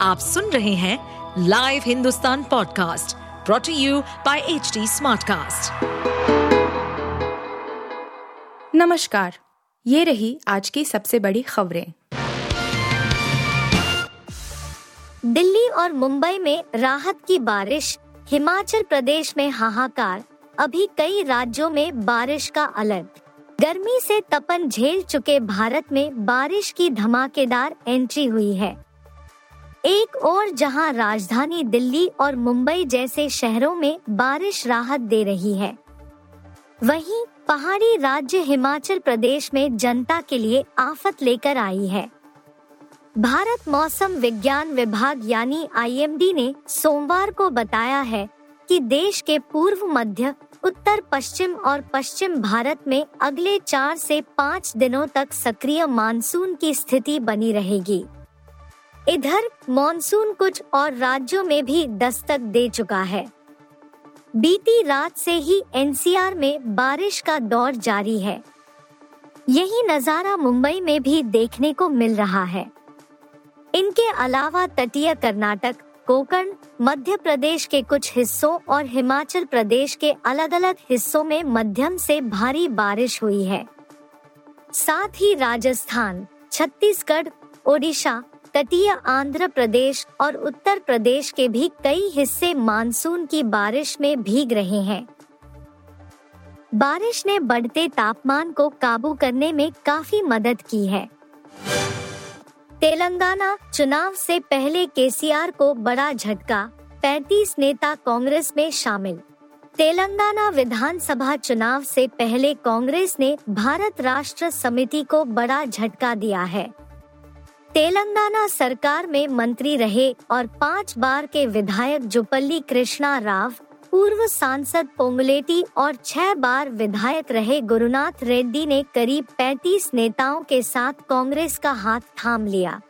आप सुन रहे हैं live Hindustan podcast brought to you by H Smartcast. नमस्कार ये रही आज की सबसे बड़ी खबरें। दिल्ली और मुंबई में राहत की बारिश हिमाचल प्रदेश में हाहाकार अभी कई राज्यों में बारिश का अलर्ट। गर्मी से तपन झेल चुके भारत में बारिश की धमाकेदार एंट्री हुई है। एक और जहाँ राजधानी दिल्ली और मुंबई जैसे शहरों में बारिश राहत दे रही है। वहीं पहाड़ी राज्य हिमाचल प्रदेश में जनता के लिए आफत लेकर आई है। भारत मौसम विज्ञान विभाग यानी आईएमडी ने सोमवार को बताया है कि देश के पूर्व मध्य, उत्तर पश्चिम और पश्चिम भारत में अगले चार से पाँच दिनों तक सक्रिय मानसून की स्थिति बनी रहेगी। इधर मानसून कुछ और राज्यों में भी दस्तक दे चुका है। बीती रात से ही एनसीआर में बारिश का दौर जारी है। यही नज़ारा मुंबई में भी देखने को मिल रहा है। इनके अलावा तटीय कर्नाटक, कोकण, मध्य प्रदेश के कुछ हिस्सों और हिमाचल प्रदेश के अलग अलग हिस्सों में मध्यम से भारी बारिश हुई है। साथ ही राजस्थान, छत्तीसगढ़, ओडिशा तटीय आंध्र प्रदेश और उत्तर प्रदेश के भी कई हिस्से मानसून की बारिश में भीग रहे हैं। बारिश ने बढ़ते तापमान को काबू करने में काफ़ी मदद की है। तेलंगाना चुनाव से पहले केसीआर को बड़ा झटका 35 नेता कांग्रेस में शामिल। तेलंगाना विधानसभा चुनाव से पहले कांग्रेस ने भारत राष्ट्र समिति को बड़ा झटका दिया है। तेलंगाना सरकार में मंत्री रहे और पाँच बार के विधायक जुपल्ली कृष्णा राव, पूर्व सांसद पोंगलेटी और छह बार विधायक रहे गुरुनाथ रेड्डी ने करीब 35 नेताओं के साथ कांग्रेस का हाथ थाम लिया।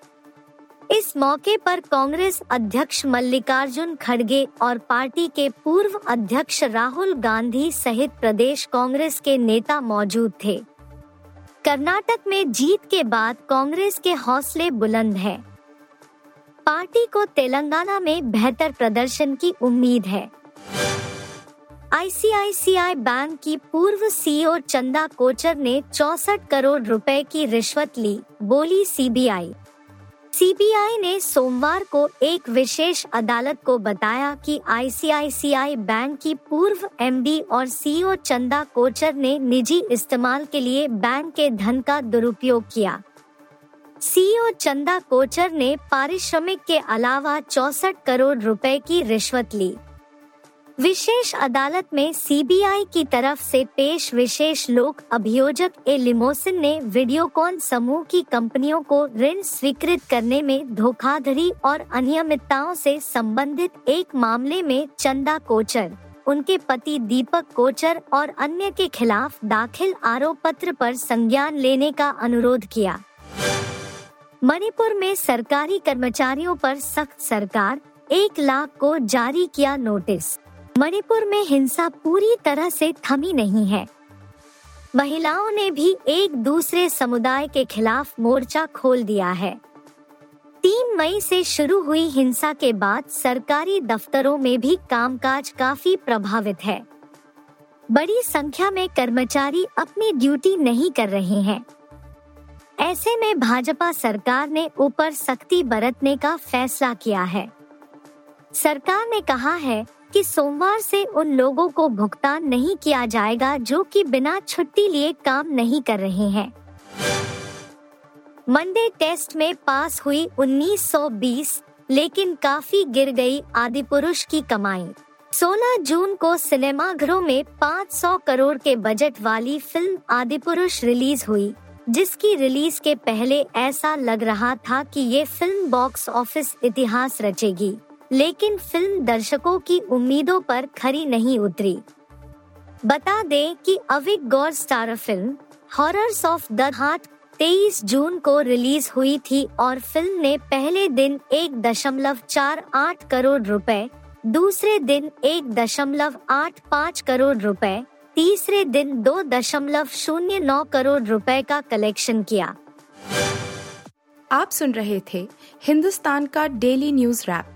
इस मौके पर कांग्रेस अध्यक्ष मल्लिकार्जुन खड़गे और पार्टी के पूर्व अध्यक्ष राहुल गांधी सहित प्रदेश कांग्रेस के नेता मौजूद थे। कर्नाटक में जीत के बाद कांग्रेस के हौसले बुलंद है। पार्टी को तेलंगाना में बेहतर प्रदर्शन की उम्मीद है। आईसीआईसीआई बैंक की पूर्व सीईओ चंदा कोचर ने चौसठ करोड़ रुपए की रिश्वत ली, बोली सीबीआई। सीबीआई ने सोमवार को एक विशेष अदालत को बताया कि आईसीआईसीआई बैंक की पूर्व एमडी और सीईओ चंदा कोचर ने निजी इस्तेमाल के लिए बैंक के धन का दुरुपयोग किया। सीईओ चंदा कोचर ने पारिश्रमिक के अलावा चौसठ करोड़ रुपए की रिश्वत ली। विशेष अदालत में सीबीआई की तरफ़ से पेश विशेष लोक अभियोजक ए. लिमोसिन ने वीडियोकॉन समूह की कंपनियों को ऋण स्वीकृत करने में धोखाधड़ी और अनियमितताओं से संबंधित एक मामले में चंदा कोचर, उनके पति दीपक कोचर और अन्य के खिलाफ दाखिल आरोप पत्र पर संज्ञान लेने का अनुरोध किया। मणिपुर में सरकारी कर्मचारियों पर सख्त सरकार, एक लाख को जारी किया नोटिस। मणिपुर में हिंसा पूरी तरह से थमी नहीं है। महिलाओं ने भी एक दूसरे समुदाय के खिलाफ मोर्चा खोल दिया है। तीन मई से शुरू हुई हिंसा के बाद सरकारी दफ्तरों में भी कामकाज काफ़ी प्रभावित है। बड़ी संख्या में कर्मचारी अपनी ड्यूटी नहीं कर रहे हैं। ऐसे में भाजपा सरकार ने ऊपर सख्ती बरतने का फैसला किया है। सरकार ने कहा है कि सोमवार से उन लोगों को भुगतान नहीं किया जाएगा जो कि बिना छुट्टी लिए काम नहीं कर रहे हैं। मंडे टेस्ट में पास हुई 1920 लेकिन काफ़ी गिर गई आदि पुरुष की कमाई। 16 जून को सिनेमाघरों में 500 करोड़ के बजट वाली फ़िल्म आदि पुरुष रिलीज़ हुई, जिसकी रिलीज़ के पहले ऐसा लग रहा था कि ये फ़िल्म बॉक्स ऑफ़िस इतिहास रचेगी। लेकिन फ़िल्म दर्शकों की उम्मीदों पर खरी नहीं उतरी। बता दें कि Avik Gaur star film horrors of the heart 23 जून को रिलीज़ हुई थी और फ़िल्म ने पहले दिन एक दशमलव चार आठ करोड़ रुपए, दूसरे दिन एक दशमलव आठ पाँच करोड़ रुपए, तीसरे दिन दो दशमलव शून्य नौ करोड़ रुपए का कलेक्शन किया। आप सुन रहे थे हिंदुस्तान का डेली न्यूज़ रैप।